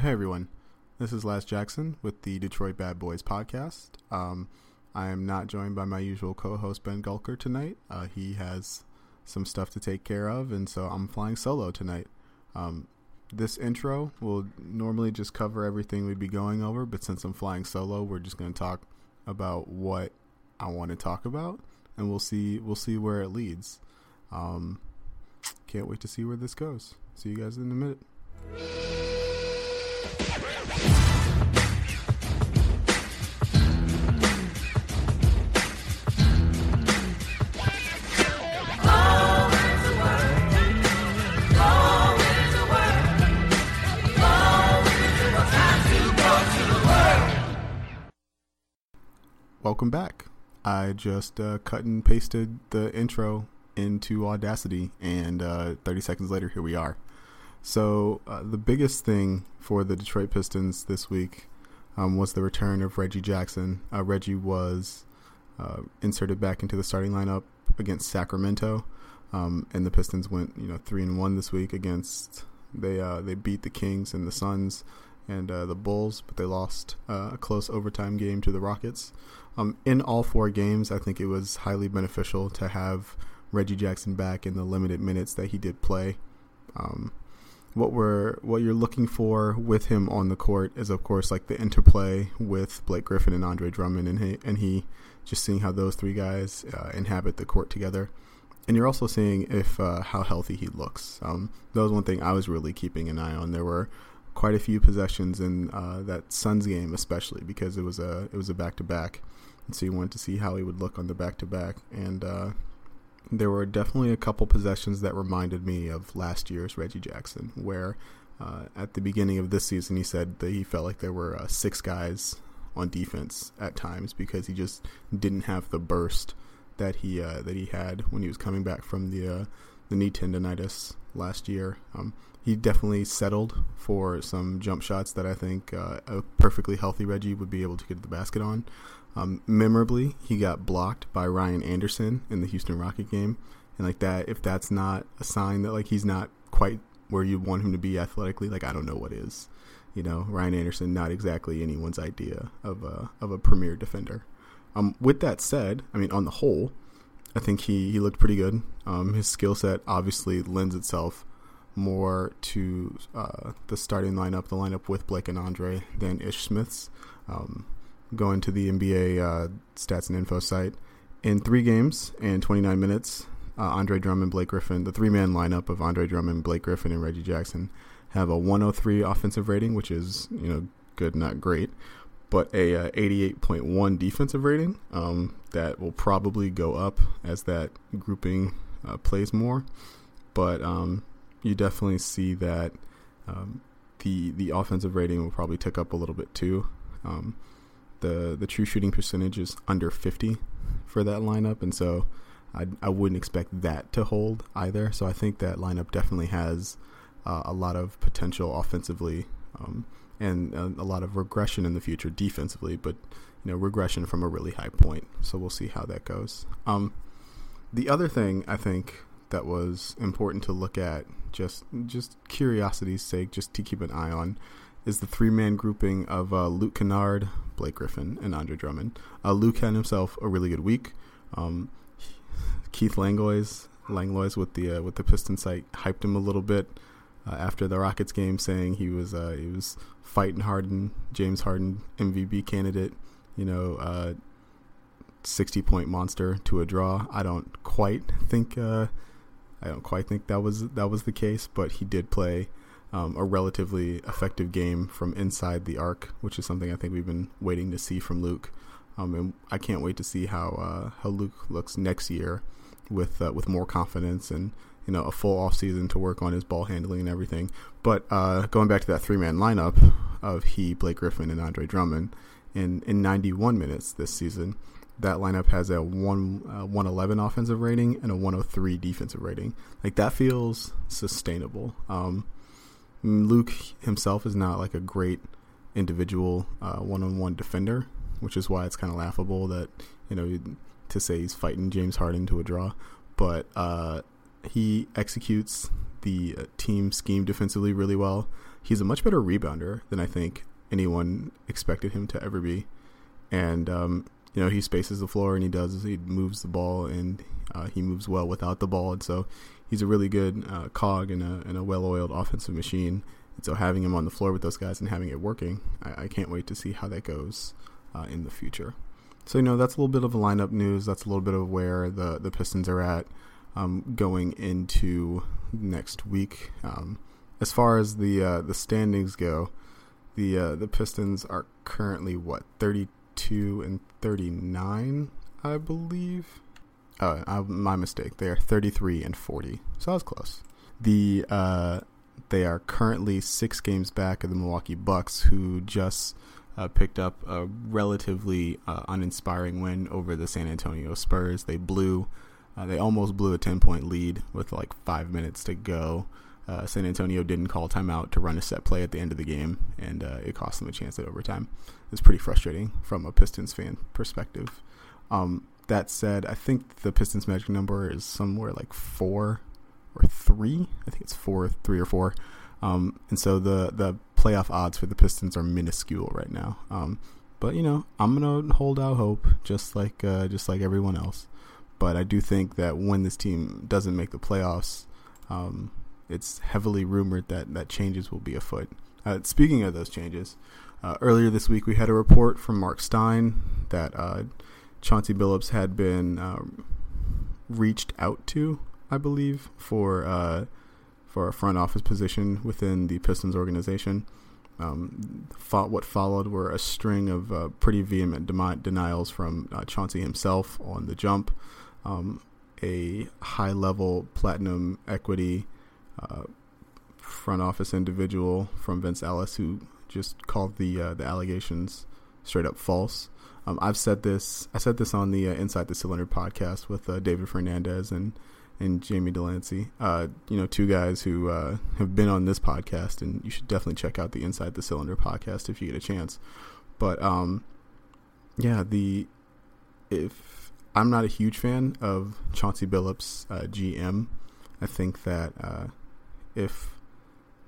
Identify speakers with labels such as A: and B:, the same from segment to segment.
A: Hey everyone, this is Laz Jackson with the Detroit Bad Boys podcast. Um, I am not joined by my usual co-host Ben Gulker tonight. Uh, he has some stuff to take care of, and so I'm flying solo tonight. Um, this intro will normally just cover everything we'd be going over, but since I'm flying solo, we're just going to talk about what I want to talk about, and we'll see we'll see where it leads. Um, can't wait to see where this goes. See you guys in a minute. Welcome back. I just uh, cut and pasted the intro into Audacity, and uh, 30 seconds later, here we are. So, uh, the biggest thing for the Detroit Pistons this week um, was the return of Reggie Jackson. Uh, Reggie was uh, inserted back into the starting lineup against Sacramento, um, and the Pistons went, you know, three and one this week against. They uh, they beat the Kings and the Suns and uh, the Bulls, but they lost uh, a close overtime game to the Rockets. Um, in all four games, I think it was highly beneficial to have Reggie Jackson back in the limited minutes that he did play. Um, what we're what you're looking for with him on the court is, of course, like the interplay with Blake Griffin and Andre Drummond, and he and he just seeing how those three guys uh, inhabit the court together. And you're also seeing if uh, how healthy he looks. Um, that was one thing I was really keeping an eye on. There were quite a few possessions in uh, that Suns game, especially because it was a it was a back to back, and so you wanted to see how he would look on the back to back. And uh, there were definitely a couple possessions that reminded me of last year's Reggie Jackson, where uh, at the beginning of this season he said that he felt like there were uh, six guys on defense at times because he just didn't have the burst that he uh, that he had when he was coming back from the uh, the knee tendonitis last year. Um, he definitely settled for some jump shots that I think uh, a perfectly healthy Reggie would be able to get the basket on. Um, memorably, he got blocked by Ryan Anderson in the Houston Rocket game, and like that, if that's not a sign that like he's not quite where you want him to be athletically, like I don't know what is. You know, Ryan Anderson not exactly anyone's idea of a of a premier defender. Um, with that said, I mean, on the whole, I think he, he looked pretty good. Um, his skill set obviously lends itself more to uh, the starting lineup, the lineup with Blake and Andre, than Ish Smith's. Um, going to the NBA uh, stats and info site, in three games and 29 minutes, uh, Andre Drummond, Blake Griffin, the three man lineup of Andre Drummond, Blake Griffin, and Reggie Jackson have a 103 offensive rating, which is you know good, not great, but a uh, 88.1 defensive rating. Um, that will probably go up as that grouping uh, plays more, but um, you definitely see that um, the the offensive rating will probably tick up a little bit too. Um, the the true shooting percentage is under 50 for that lineup, and so I, I wouldn't expect that to hold either. So I think that lineup definitely has uh, a lot of potential offensively, um, and a, a lot of regression in the future defensively, but you know regression from a really high point. So we'll see how that goes. Um, the other thing I think that was important to look at just just curiosity's sake, just to keep an eye on, is the three man grouping of uh, Luke Kennard, Blake Griffin, and Andre Drummond. Uh, Luke had himself a really good week. Um, Keith Langlois, Langlois with the uh, with the Piston site hyped him a little bit uh, after the Rockets game, saying he was uh, he was fighting Harden, James Harden MVP candidate. You know, uh, sixty point monster to a draw. I don't quite think I don't quite think that was that was the case, but he did play um, a relatively effective game from inside the arc, which is something I think we've been waiting to see from Luke. Um, and I can't wait to see how uh, how Luke looks next year with uh, with more confidence and you know a full off season to work on his ball handling and everything. But uh, going back to that three man lineup of he, Blake Griffin, and Andre Drummond in in 91 minutes this season, that lineup has a one uh, 111 offensive rating and a 103 defensive rating. Like that feels sustainable. Um, Luke himself is not like a great individual uh, one-on-one defender, which is why it's kind of laughable that you know to say he's fighting James Harden to a draw, but uh, he executes the uh, team scheme defensively really well. he's a much better rebounder than I think anyone expected him to ever be. And um, you know, he spaces the floor and he does he moves the ball and uh, he moves well without the ball, and so he's a really good uh, cog in a in a well-oiled offensive machine. And so having him on the floor with those guys and having it working, I, I can't wait to see how that goes uh, in the future. So you know that's a little bit of a lineup news. That's a little bit of where the the Pistons are at um, going into next week. Um, as far as the uh, the standings go, the uh, the Pistons are currently what thirty two and thirty nine, I believe. Uh, I, my mistake. They are thirty three and forty, so I was close. The uh, they are currently six games back of the Milwaukee Bucks, who just uh, picked up a relatively uh, uninspiring win over the San Antonio Spurs. They blew, uh, they almost blew a ten point lead with like five minutes to go. Uh, San Antonio didn't call timeout to run a set play at the end of the game, and uh, it cost them a chance at overtime. It's pretty frustrating from a Pistons fan perspective. Um, that said, I think the Pistons magic number is somewhere like four or three. I think it's four, three or four. Um, and so the the playoff odds for the Pistons are minuscule right now. Um, but you know, I'm gonna hold out hope, just like uh, just like everyone else. But I do think that when this team doesn't make the playoffs, um, it's heavily rumored that that changes will be afoot. Uh, speaking of those changes, uh, earlier this week we had a report from Mark Stein that uh, Chauncey Billups had been um, reached out to, I believe, for uh, for a front office position within the Pistons organization. Um, what followed were a string of uh, pretty vehement demi- denials from uh, Chauncey himself on the jump. Um, a high level platinum equity uh, front office individual from Vince Ellis who just called the uh, the allegations straight up false. Um, I've said this. I said this on the uh, Inside the Cylinder podcast with uh, David Fernandez and and Jamie Delancey. Uh, you know, two guys who uh, have been on this podcast, and you should definitely check out the Inside the Cylinder podcast if you get a chance. But um, yeah, the if I'm not a huge fan of Chauncey Billups uh, GM, I think that uh, if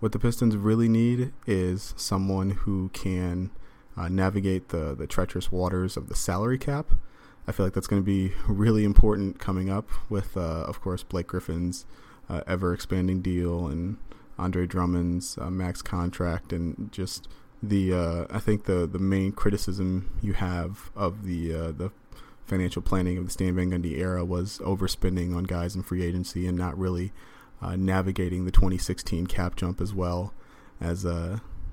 A: what the Pistons really need is someone who can uh, navigate the the treacherous waters of the salary cap I feel like that's going to be really important coming up with, uh, of course, Blake Griffin's uh, ever expanding deal and Andre Drummond's uh, max contract, and just the I think the the main criticism you have of the the financial planning of the Stan Van Gundy era was overspending on guys in free agency and not really uh, navigating the 2016 cap jump as well as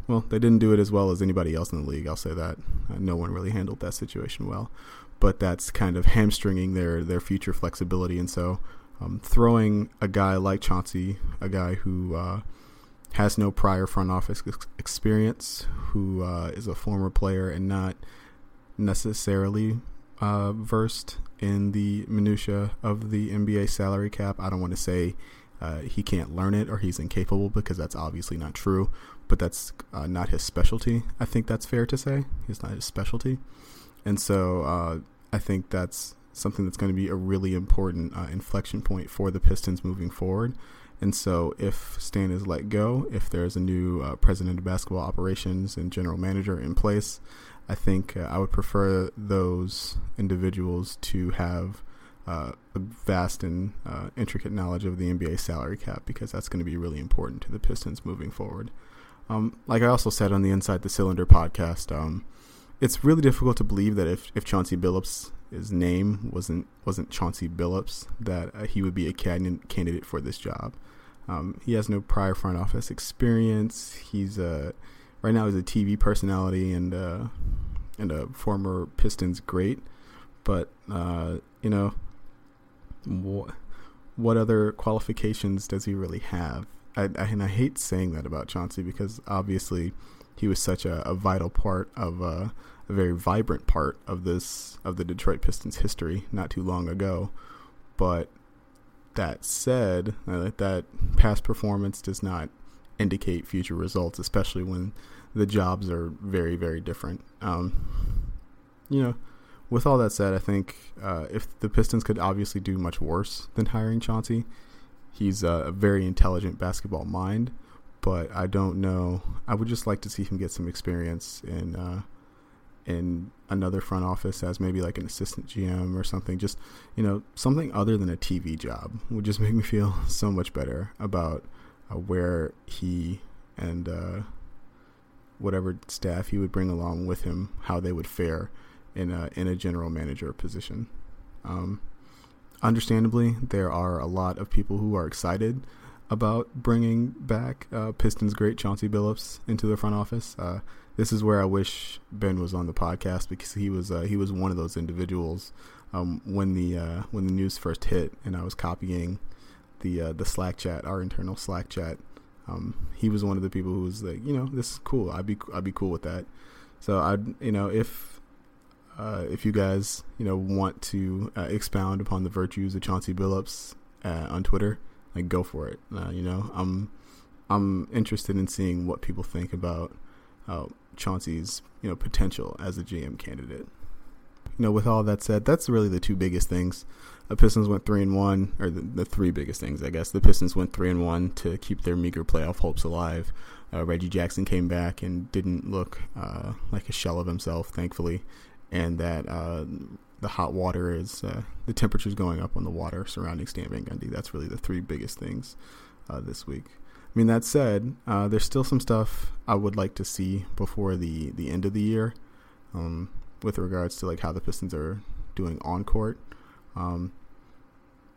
A: well, they didn't do it as well as anybody else in the league. I'll say that. Uh, no one really handled that situation well but that's kind of hamstringing their their future flexibility. And so, um, throwing a guy like Chauncey, a guy who uh, has no prior front office ex- experience, who uh, is a former player and not necessarily uh, versed in the minutia of the NBA salary cap. I don't want to say uh, he can't learn it or he's incapable because that's obviously not true, but that's uh, not his specialty. I think that's fair to say. It's not his specialty. And so uh, I think that's something that's going to be a really important uh, inflection point for the Pistons moving forward. And so, if Stan is let go, if there's a new uh, president of basketball operations and general manager in place, I think uh, I would prefer those individuals to have uh, a vast and uh, intricate knowledge of the NBA salary cap because that's going to be really important to the Pistons moving forward. Um, like I also said on the Inside the Cylinder podcast, um, it's really difficult to believe that if, if Chauncey Billups' his name wasn't wasn't Chauncey Billups, that uh, he would be a candidate for this job. Um, he has no prior front office experience. He's a right now he's a TV personality and uh, and a former Pistons great. But uh, you know, what what other qualifications does he really have? I, I, and I hate saying that about Chauncey because obviously he was such a, a vital part of uh, a very vibrant part of this of the Detroit Pistons history not too long ago. But that said, uh, that past performance does not indicate future results, especially when the jobs are very very different. Um, you know, with all that said, I think uh, if the Pistons could obviously do much worse than hiring Chauncey, he's a very intelligent basketball mind but I don't know. I would just like to see him get some experience in uh, in another front office as maybe like an assistant GM or something. Just you know something other than a TV job would just make me feel so much better about uh, where he and uh, whatever staff he would bring along with him, how they would fare in a in a general manager position. Um, understandably, there are a lot of people who are excited about bringing back uh, Pistons great Chauncey Billups into the front office. Uh, this is where I wish Ben was on the podcast because he was uh, he was one of those individuals um, when the uh, when the news first hit and I was copying the uh, the Slack chat, our internal Slack chat. Um, he was one of the people who was like, you know, this is cool. I'd be I'd be cool with that. So I'd you know if uh, if you guys you know want to expound upon the virtues of Chauncey Billups on Twitter like go for it. Uh, you know, I'm I'm interested in seeing what people think about uh, Chauncey's you know potential as a GM candidate. You know, with all that said, that's really the two biggest things. The Pistons went three and one, or the, the three biggest things, I guess. The Pistons went three and one to keep their meager playoff hopes alive. Uh, Reggie Jackson came back and didn't look uh, like a shell of himself, thankfully, and that uh, the hot water is uh, the temperature's going up on the water surrounding Stan Van Gundy. That's really the three biggest things uh, this week. I mean, that said, uh, there's still some stuff I would like to see before the, the end of the year um, with regards to like how the Pistons are doing on court. Um,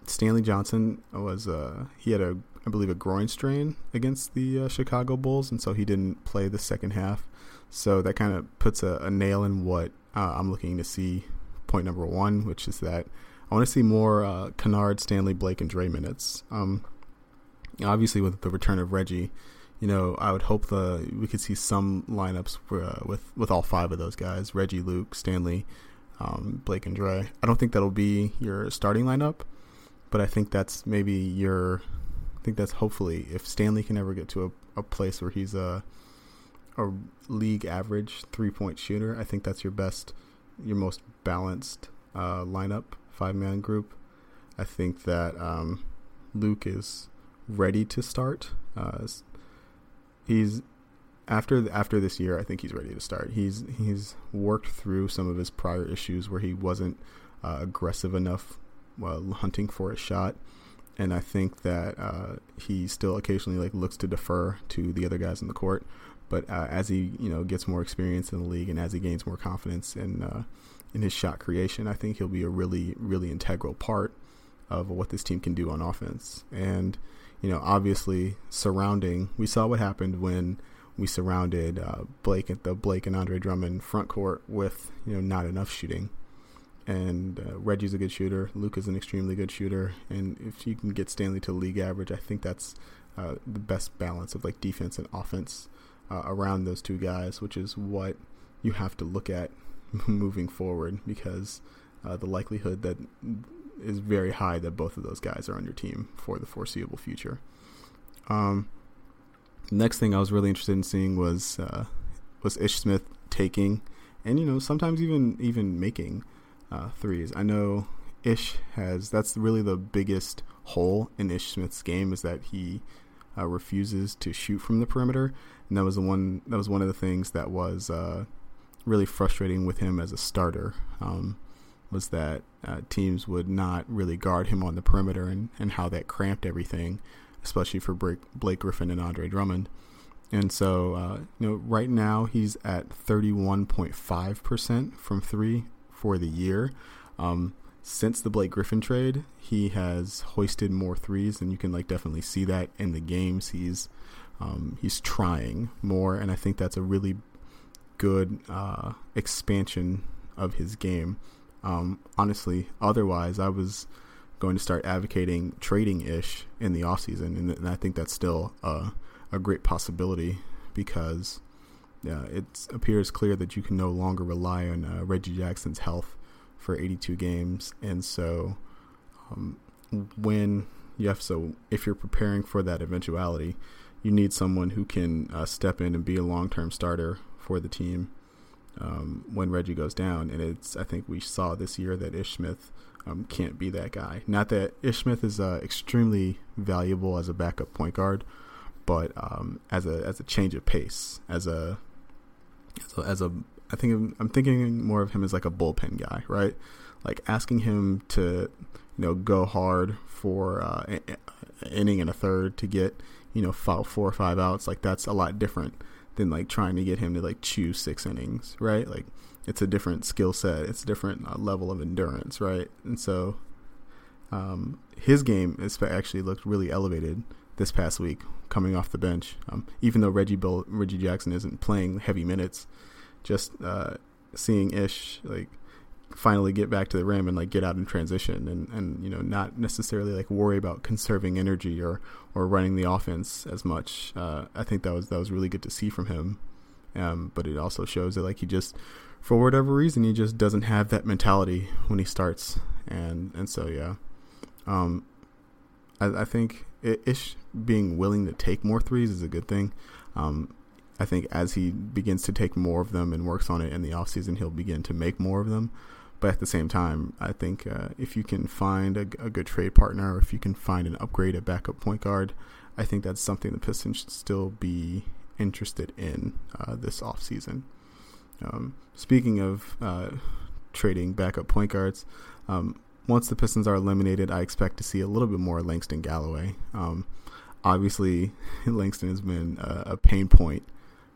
A: Stanley Johnson was uh, he had a I believe a groin strain against the uh, Chicago Bulls, and so he didn't play the second half. So that kind of puts a, a, nail in what uh, I'm looking to see point number one, which is that I want to see more uh, Kennard, Stanley, Blake, and Dre minutes. Um, obviously, with the return of Reggie, you know, I would hope the we could see some lineups uh, with with all five of those guys: Reggie, Luke, Stanley, um, Blake, and Dre. I don't think that'll be your starting lineup, but I think that's maybe your. I think that's hopefully if Stanley can ever get to a, a place where he's a a league average three point shooter. I think that's your best your most balanced uh, lineup, five man group. I think that um, Luke is ready to start. Uh, he's after after this year. I think he's ready to start. He's he's worked through some of his prior issues where he wasn't uh, aggressive enough while hunting for a shot, and I think that uh, he still occasionally like looks to defer to the other guys in the court. But uh, as he you know gets more experience in the league and as he gains more confidence in uh, in his shot creation, I think he'll be a really really integral part of what this team can do on offense. And you know, obviously surrounding, we saw what happened when we surrounded uh, Blake at the Blake and Andre Drummond front court with you know not enough shooting. And uh, Reggie's a good shooter. Luke is an extremely good shooter. And if you can get Stanley to league average, I think that's uh, the best balance of like defense and offense uh, around those two guys, which is what you have to look at moving forward because uh, the likelihood that is very high that both of those guys are on your team for the foreseeable future. Um, next thing I was really interested in seeing was uh, was Ish Smith taking and you know sometimes even even making uh, threes. I know Ish has that's really the biggest hole in Ish Smith's game is that he uh, refuses to shoot from the perimeter, and that was the one that was one of the things that was uh, really frustrating with him as a starter. Um, was that uh, teams would not really guard him on the perimeter and, and how that cramped everything, especially for Blake, Griffin and Andre Drummond. And so, uh, you know, right now he's at 31.5% from three for the year. Um, since the Blake Griffin trade, he has hoisted more threes, and you can like definitely see that in the games. He's um, he's trying more, and I think that's a really good uh, expansion of his game. Um, honestly, otherwise, I was going to start advocating trading ish in the offseason, and, and I think that's still a, a great possibility because it appears clear that you can no longer rely on uh, Reggie Jackson's health for 82 games, and so um, when you have so if you're preparing for that eventuality, you need someone who can uh, step in and be a long term starter for the team um, when Reggie goes down. And it's I think we saw this year that Ish Smith um, can't be that guy. Not that Ish Smith is uh, extremely valuable as a backup point guard, but um, as a as a change of pace, as a as a, as a I think I'm thinking more of him as like a bullpen guy, right? Like asking him to you know go hard for uh, an inning and a third to get you know four or five outs. Like that's a lot different than like trying to get him to like chew six innings, right? Like it's a different skill set, it's a different uh, level of endurance, right? And so um, his game is actually looked really elevated this past week coming off the bench. Um, even though Reggie Bill, Reggie Jackson isn't playing heavy minutes, just uh, seeing Ish like finally get back to the rim and like get out in transition and, and you know not necessarily like worry about conserving energy or or running the offense as much. Uh, I think that was that was really good to see from him. Um, but it also shows that like he just for whatever reason he just doesn't have that mentality when he starts and and so yeah. Um, I, I think Ish being willing to take more threes is a good thing. Um, I think as he begins to take more of them and works on it in the offseason, he'll begin to make more of them. But at the same time, I think uh, if you can find a, a, good trade partner or if you can find an upgrade at backup point guard, I think that's something the Pistons should still be interested in uh, this offseason. Um, speaking of uh, trading backup point guards, um, once the Pistons are eliminated, I expect to see a little bit more Langston Galloway. Um, obviously, Langston has been a, a, pain point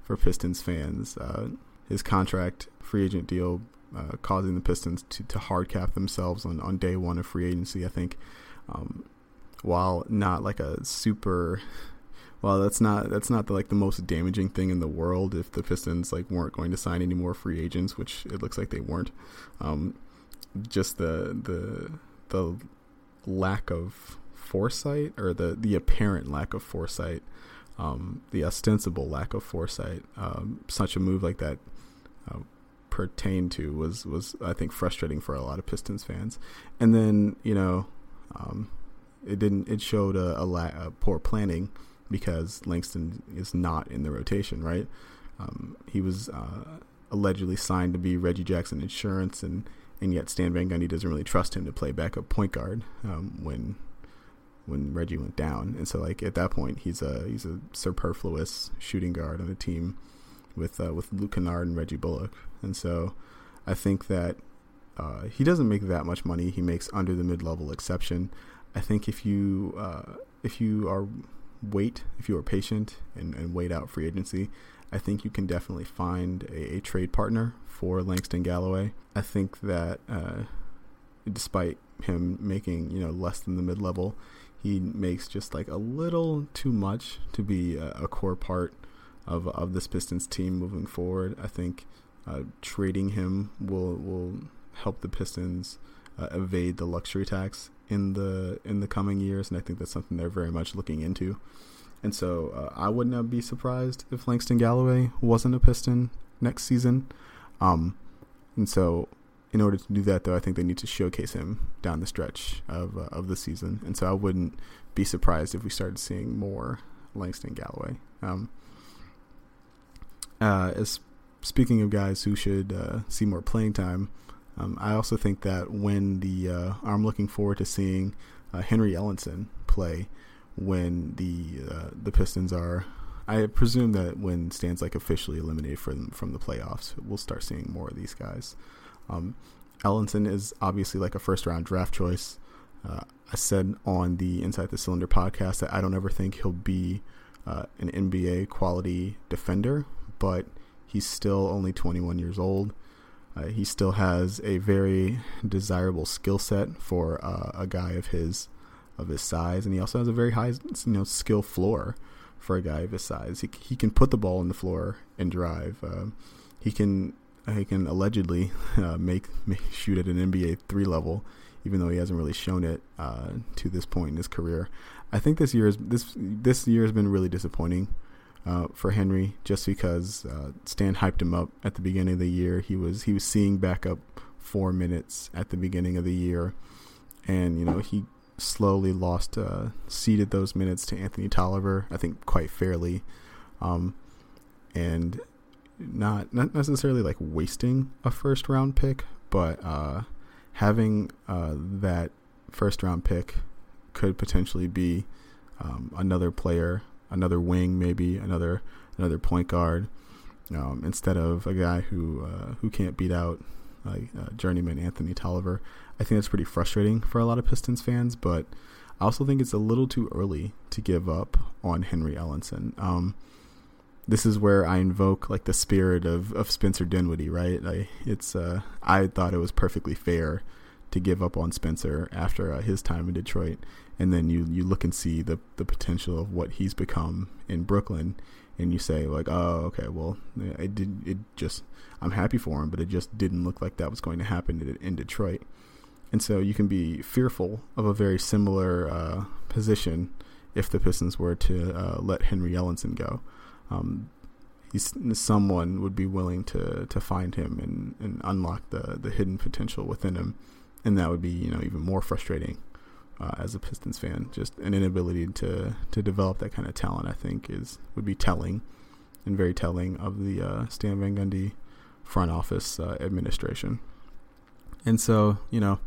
A: for Pistons fans. Uh, his contract free agent deal uh, causing the Pistons to, to hard cap themselves on, on day one of free agency. I think, um, while not like a super, well, that's not that's not the, like the most damaging thing in the world. If the Pistons like weren't going to sign any more free agents, which it looks like they weren't, um, just the the the lack of foresight or the the apparent lack of foresight. Um, the ostensible lack of foresight, um, such a move like that uh, pertained to was was I think frustrating for a lot of Pistons fans. And then you know, um, it didn't. It showed a, a, la- a, poor planning because Langston is not in the rotation. Right? Um, he was uh, allegedly signed to be Reggie Jackson Insurance, and and yet Stan Van Gundy doesn't really trust him to play backup point guard um, when when Reggie went down. And so like at that point, he's a he's a superfluous shooting guard on the team with uh, with Luke Kennard and Reggie Bullock, and so I think that uh, he doesn't make that much money. He makes under the mid level exception. I think if you uh, if you are wait if you are patient and, and wait out free agency, I think you can definitely find a, a trade partner for Langston Galloway. I think that uh, despite him making you know less than the mid level, he makes just like a little too much to be a, a core part of of this Pistons team moving forward. I think uh, trading him will will help the Pistons uh, evade the luxury tax in the in the coming years, and I think that's something they're very much looking into. And so uh, I would not be surprised if Langston Galloway wasn't a Piston next season. Um, and so in order to do that, though, I think they need to showcase him down the stretch of uh, of the season. And so I wouldn't be surprised if we started seeing more Langston Galloway. Um, uh, as speaking of guys who should uh, see more playing time, um, I also think that when the uh, I'm looking forward to seeing uh, Henry Ellenson play when the uh, the Pistons are. I presume that when Stan's like officially eliminated from from the playoffs, we'll start seeing more of these guys. Um, Ellenson is obviously like a first round draft choice. Uh, I said on the Inside the Cylinder podcast that I don't ever think he'll be an NBA quality defender, but he's still only 21 years old. Uh, he still has a very desirable skill set for uh, a guy of his of his size, and he also has a very high you know skill floor for a guy of his size. He he can put the ball in the floor and drive. Uh, he can he can allegedly uh, make, make, shoot at an NBA three level, even though he hasn't really shown it uh, to this point in his career. I think this year is this this year has been really disappointing uh, for Henry, just because uh, Stan hyped him up at the beginning of the year. He was he was seeing back up four minutes at the beginning of the year, and you know he slowly lost uh, ceded those minutes to Anthony Tolliver. I think quite fairly, um, and not not necessarily like wasting a first round pick, but uh, having uh, that first round pick could potentially be um, another player another wing, maybe another another point guard, um, instead of a guy who uh, who can't beat out like uh, journeyman Anthony Tolliver. I think that's pretty frustrating for a lot of Pistons fans, but I also think it's a little too early to give up on Henry Ellenson. Um, this is where I invoke like the spirit of, of Spencer Dinwiddie, right? Like it's uh, I thought it was perfectly fair to give up on Spencer after uh, his time in Detroit, and then you you look and see the the potential of what he's become in Brooklyn, and you say like, oh, okay, well, it did it just I'm happy for him, but it just didn't look like that was going to happen in, Detroit, and so you can be fearful of a very similar uh, position if the Pistons were to uh, let Henry Ellenson go. Um, he's someone would be willing to to find him and, and unlock the the hidden potential within him, and that would be you know even more frustrating uh, as a Pistons fan. Just an inability to to develop that kind of talent, I think, is would be telling and very telling of the uh, Stan Van Gundy front office uh, administration. And so, you know,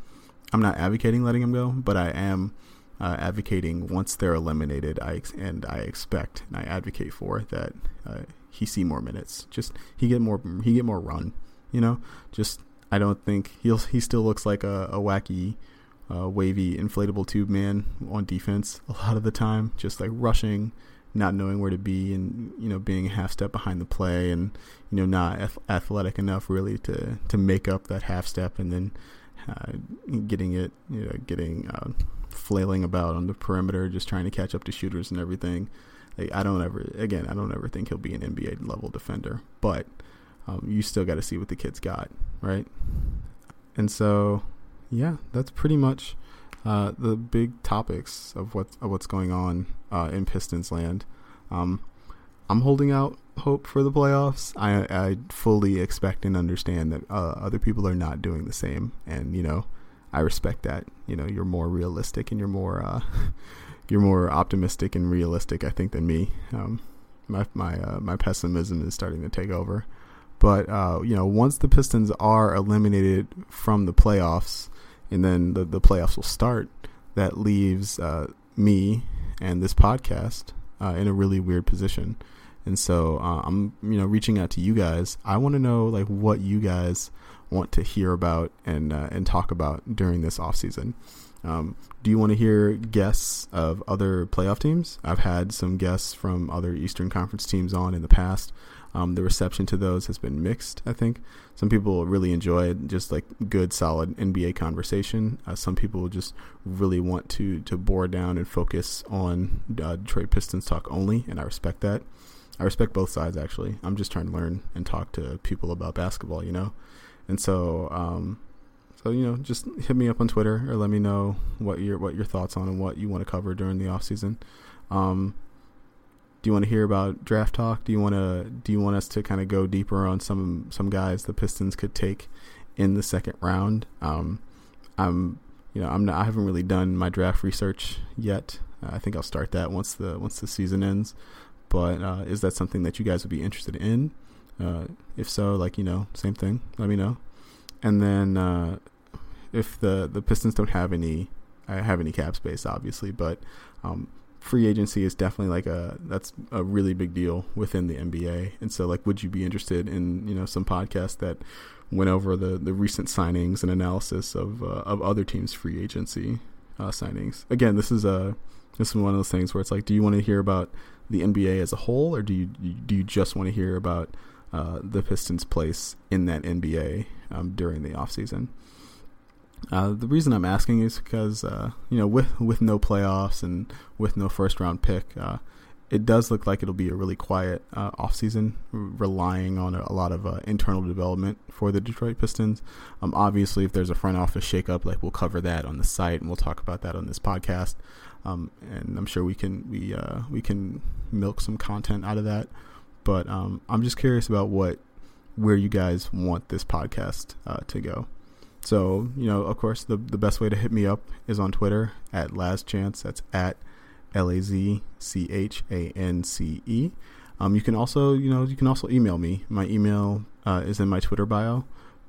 A: I'm not advocating letting him go, but I am uh, advocating once they're eliminated. I and I expect and I advocate for that uh, he see more minutes. Just he get more he get more run. You know, just I don't think he'll he still looks like a, a wacky, uh, wavy inflatable tube man on defense a lot of the time. Just like rushing, not knowing where to be, and you know being a half step behind the play, and you know not athletic enough really to to make up that half step, and then uh, getting it, you know, getting uh, flailing about on the perimeter, just trying to catch up to shooters and everything. Like, I don't ever, again, I don't ever think he'll be an NBA level defender, but um, you still got to see what the kid's got, right? And so, yeah, that's pretty much uh, the big topics of what of what's going on uh, in Pistons land. Um, I'm holding out hope for the playoffs. I, I fully expect and understand that uh, other people are not doing the same, and you know, I respect that. You know, you're more realistic and you're more uh, you're more optimistic and realistic, I think, than me. Um, my my uh, my pessimism is starting to take over. But uh, you know, once the Pistons are eliminated from the playoffs, and then the the playoffs will start, that leaves uh, me and this podcast uh, in a really weird position. And so uh, I'm you know reaching out to you guys. I want to know like what you guys want to hear about and uh, and talk about during this off season. Um, do you want to hear guests of other playoff teams? I've had some guests from other Eastern Conference teams on in the past. Um, the reception to those has been mixed. I think some people really enjoy just like good, solid NBA conversation. Uh, some people just really want to to bore down and focus on uh, Detroit Pistons talk only, and I respect that. I respect both sides actually. I'm just trying to learn and talk to people about basketball, you know. And so, um, so you know, just hit me up on Twitter or let me know what your what your thoughts on and what you want to cover during the off season. Um, do you want to hear about draft talk? Do you want to do you want us to kind of go deeper on some some guys the Pistons could take in the second round? Um, I'm you know I'm not, I haven't really done my draft research yet. Uh, I think I'll start that once the once the season ends. But uh, is that something that you guys would be interested in? Uh, if so, like you know, same thing. Let me know. And then uh, if the the Pistons don't have any, I have any cap space, obviously, but um, free agency is definitely like a that's a really big deal within the NBA. And so, like, would you be interested in you know some podcast that went over the the recent signings and analysis of uh, of other teams' free agency uh, signings? Again, this is a this is one of those things where it's like, do you want to hear about the NBA as a whole, or do you do you just want to hear about uh, the Pistons' place in that NBA um, during the offseason. Uh, the reason I'm asking is because uh, you know with with no playoffs and with no first round pick, uh, it does look like it'll be a really quiet uh, offseason, relying on a, a lot of uh, internal development for the Detroit Pistons. Um, obviously, if there's a front office shakeup, like we'll cover that on the site and we'll talk about that on this podcast. Um, and I'm sure we can we uh, we can milk some content out of that. But um, I'm just curious about what where you guys want this podcast uh, to go. So, you know, of course, the the best way to hit me up is on Twitter at LazChance. That's at L A Z C H A N C E. Um, you can also, you know, you can also email me. My email uh, is in my Twitter bio.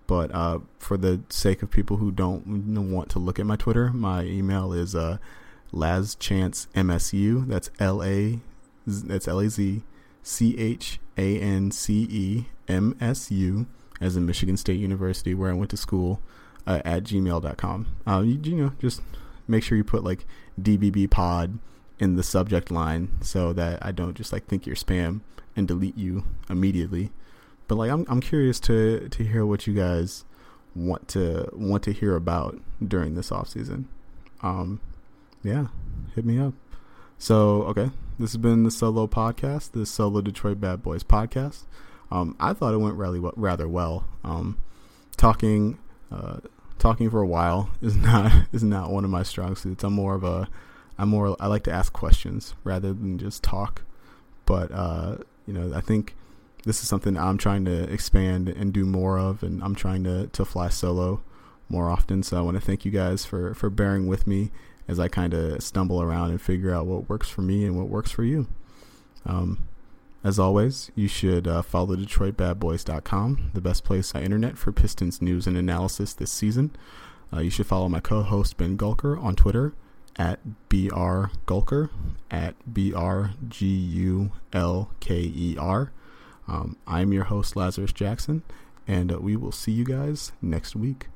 A: But uh, for the sake of people who don't want to look at my Twitter, my email is uh, MSU. That's L A That's L A Z C H A N C E M S U, as in Michigan State University, where I went to school, uh, at gmail.com. Uh, you, you know, just make sure you put like DBB pod in the subject line so that I don't just like think you're spam and delete you immediately. But like I'm I'm curious to to hear what you guys want to want to hear about during this off season. Um yeah, hit me up. So, okay, this has been the solo podcast, the solo Detroit Bad Boys podcast. Um, I thought it went really rather well. Um, talking, uh, talking for a while is not is not one of my strong suits. I'm more of a, I'm more I like to ask questions rather than just talk. But uh, you know, I think this is something I'm trying to expand and do more of, and I'm trying to to fly solo more often. So I want to thank you guys for for bearing with me as I kind of stumble around and figure out what works for me and what works for you. Um, as always, you should uh, follow DetroitBadBoys.com, the best place on the internet for Pistons news and analysis this season. Uh, you should follow my co-host Ben Gulker on Twitter at brgulker at b r g u l k e r. Um, I'm your host Lazarus Jackson, and uh, we will see you guys next week.